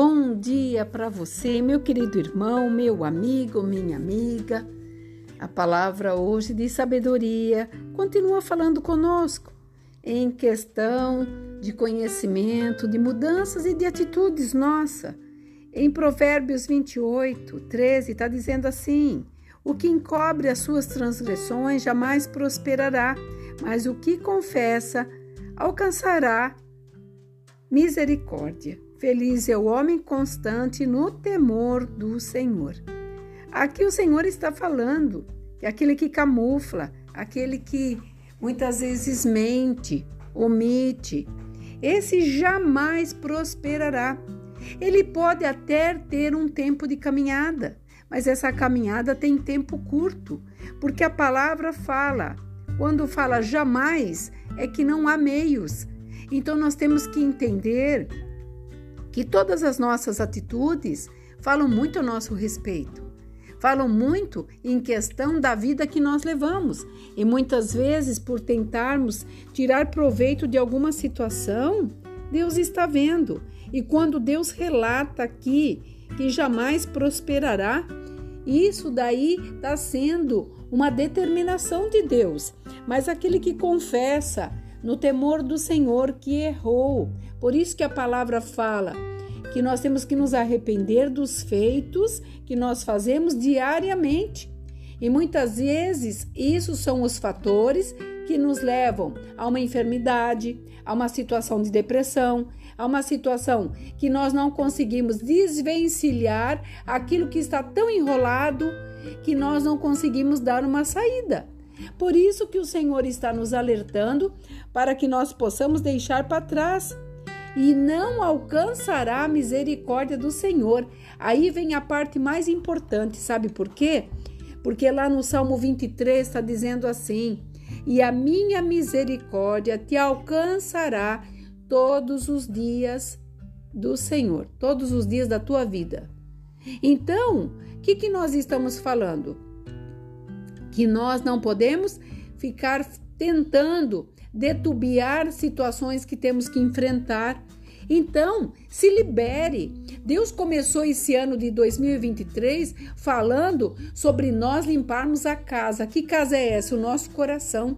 Bom dia para você, meu querido irmão, meu amigo, minha amiga. A palavra hoje de sabedoria continua falando conosco em questão de conhecimento, de mudanças e de atitudes nossa. Em Provérbios 28, 13, está dizendo assim: O que encobre as suas transgressões jamais prosperará, mas o que confessa alcançará misericórdia. Feliz é o homem constante no temor do Senhor. Aqui o Senhor está falando que aquele que camufla, aquele que muitas vezes mente, omite, esse jamais prosperará. Ele pode até ter um tempo de caminhada, mas essa caminhada tem tempo curto, porque a palavra fala, quando fala jamais, é que não há meios. Então nós temos que entender que todas as nossas atitudes falam muito a nosso respeito. Falam muito em questão da vida que nós levamos. E muitas vezes, por tentarmos tirar proveito de alguma situação, Deus está vendo. E quando Deus relata aqui que jamais prosperará, isso daí está sendo uma determinação de Deus. Mas aquele que confessa no temor do Senhor que errou, por isso que a palavra fala que nós temos que nos arrepender dos feitos que nós fazemos diariamente. E muitas vezes isso são os fatores que nos levam a uma enfermidade, a uma situação de depressão, a uma situação que nós não conseguimos desvencilhar aquilo que está tão enrolado que nós não conseguimos dar uma saída. Por isso que o Senhor está nos alertando para que nós possamos deixar para trás e não alcançará a misericórdia do Senhor. Aí vem a parte mais importante, sabe por quê? Porque lá no Salmo 23 está dizendo assim: E a minha misericórdia te alcançará todos os dias do Senhor, todos os dias da tua vida. Então, o que, que nós estamos falando? Que nós não podemos ficar tentando detubiar situações que temos que enfrentar. Então, se libere. Deus começou esse ano de 2023 falando sobre nós limparmos a casa. Que casa é essa? O nosso coração.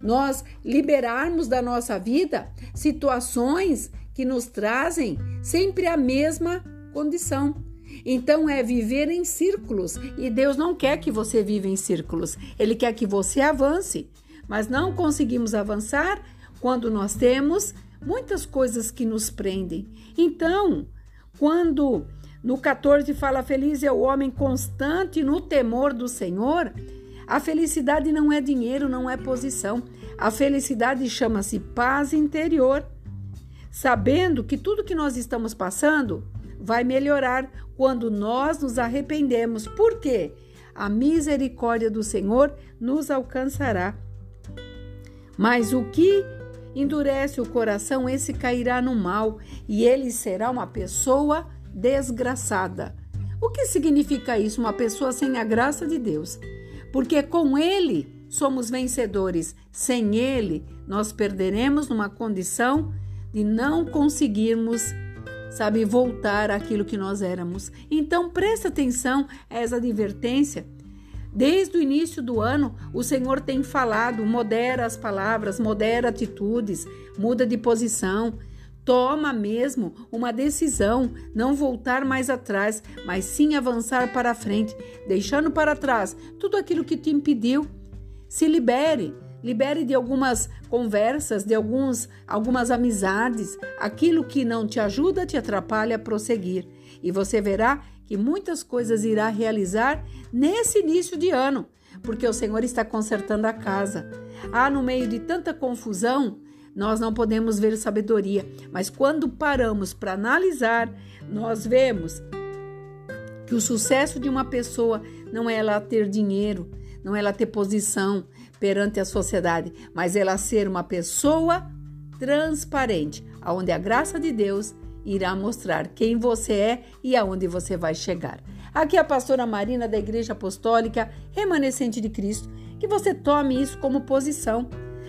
Nós liberarmos da nossa vida situações que nos trazem sempre a mesma condição. Então é viver em círculos e Deus não quer que você viva em círculos. Ele quer que você avance mas não conseguimos avançar quando nós temos muitas coisas que nos prendem. Então, quando no 14 fala feliz é o homem constante no temor do Senhor, a felicidade não é dinheiro, não é posição. A felicidade chama-se paz interior, sabendo que tudo que nós estamos passando vai melhorar quando nós nos arrependemos. Por quê? A misericórdia do Senhor nos alcançará. Mas o que endurece o coração, esse cairá no mal e ele será uma pessoa desgraçada. O que significa isso? Uma pessoa sem a graça de Deus. Porque com ele somos vencedores, sem ele nós perderemos numa condição de não conseguirmos, sabe, voltar àquilo que nós éramos. Então preste atenção a essa advertência Desde o início do ano, o Senhor tem falado: modera as palavras, modera atitudes, muda de posição. Toma mesmo uma decisão, não voltar mais atrás, mas sim avançar para frente, deixando para trás tudo aquilo que te impediu. Se libere, libere de algumas conversas, de alguns, algumas amizades, aquilo que não te ajuda, te atrapalha a prosseguir. E você verá que muitas coisas irá realizar nesse início de ano, porque o Senhor está consertando a casa. Ah, no meio de tanta confusão, nós não podemos ver sabedoria, mas quando paramos para analisar, nós vemos que o sucesso de uma pessoa não é ela ter dinheiro, não é ela ter posição perante a sociedade, mas ela ser uma pessoa transparente, onde a graça de Deus irá mostrar quem você é e aonde você vai chegar. Aqui é a pastora Marina da Igreja Apostólica Remanescente de Cristo, que você tome isso como posição,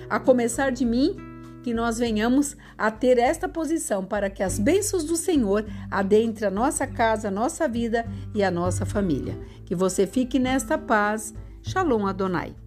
a começar de mim, que nós venhamos a ter esta posição para que as bênçãos do Senhor adentrem a nossa casa, a nossa vida e a nossa família. Que você fique nesta paz. Shalom Adonai.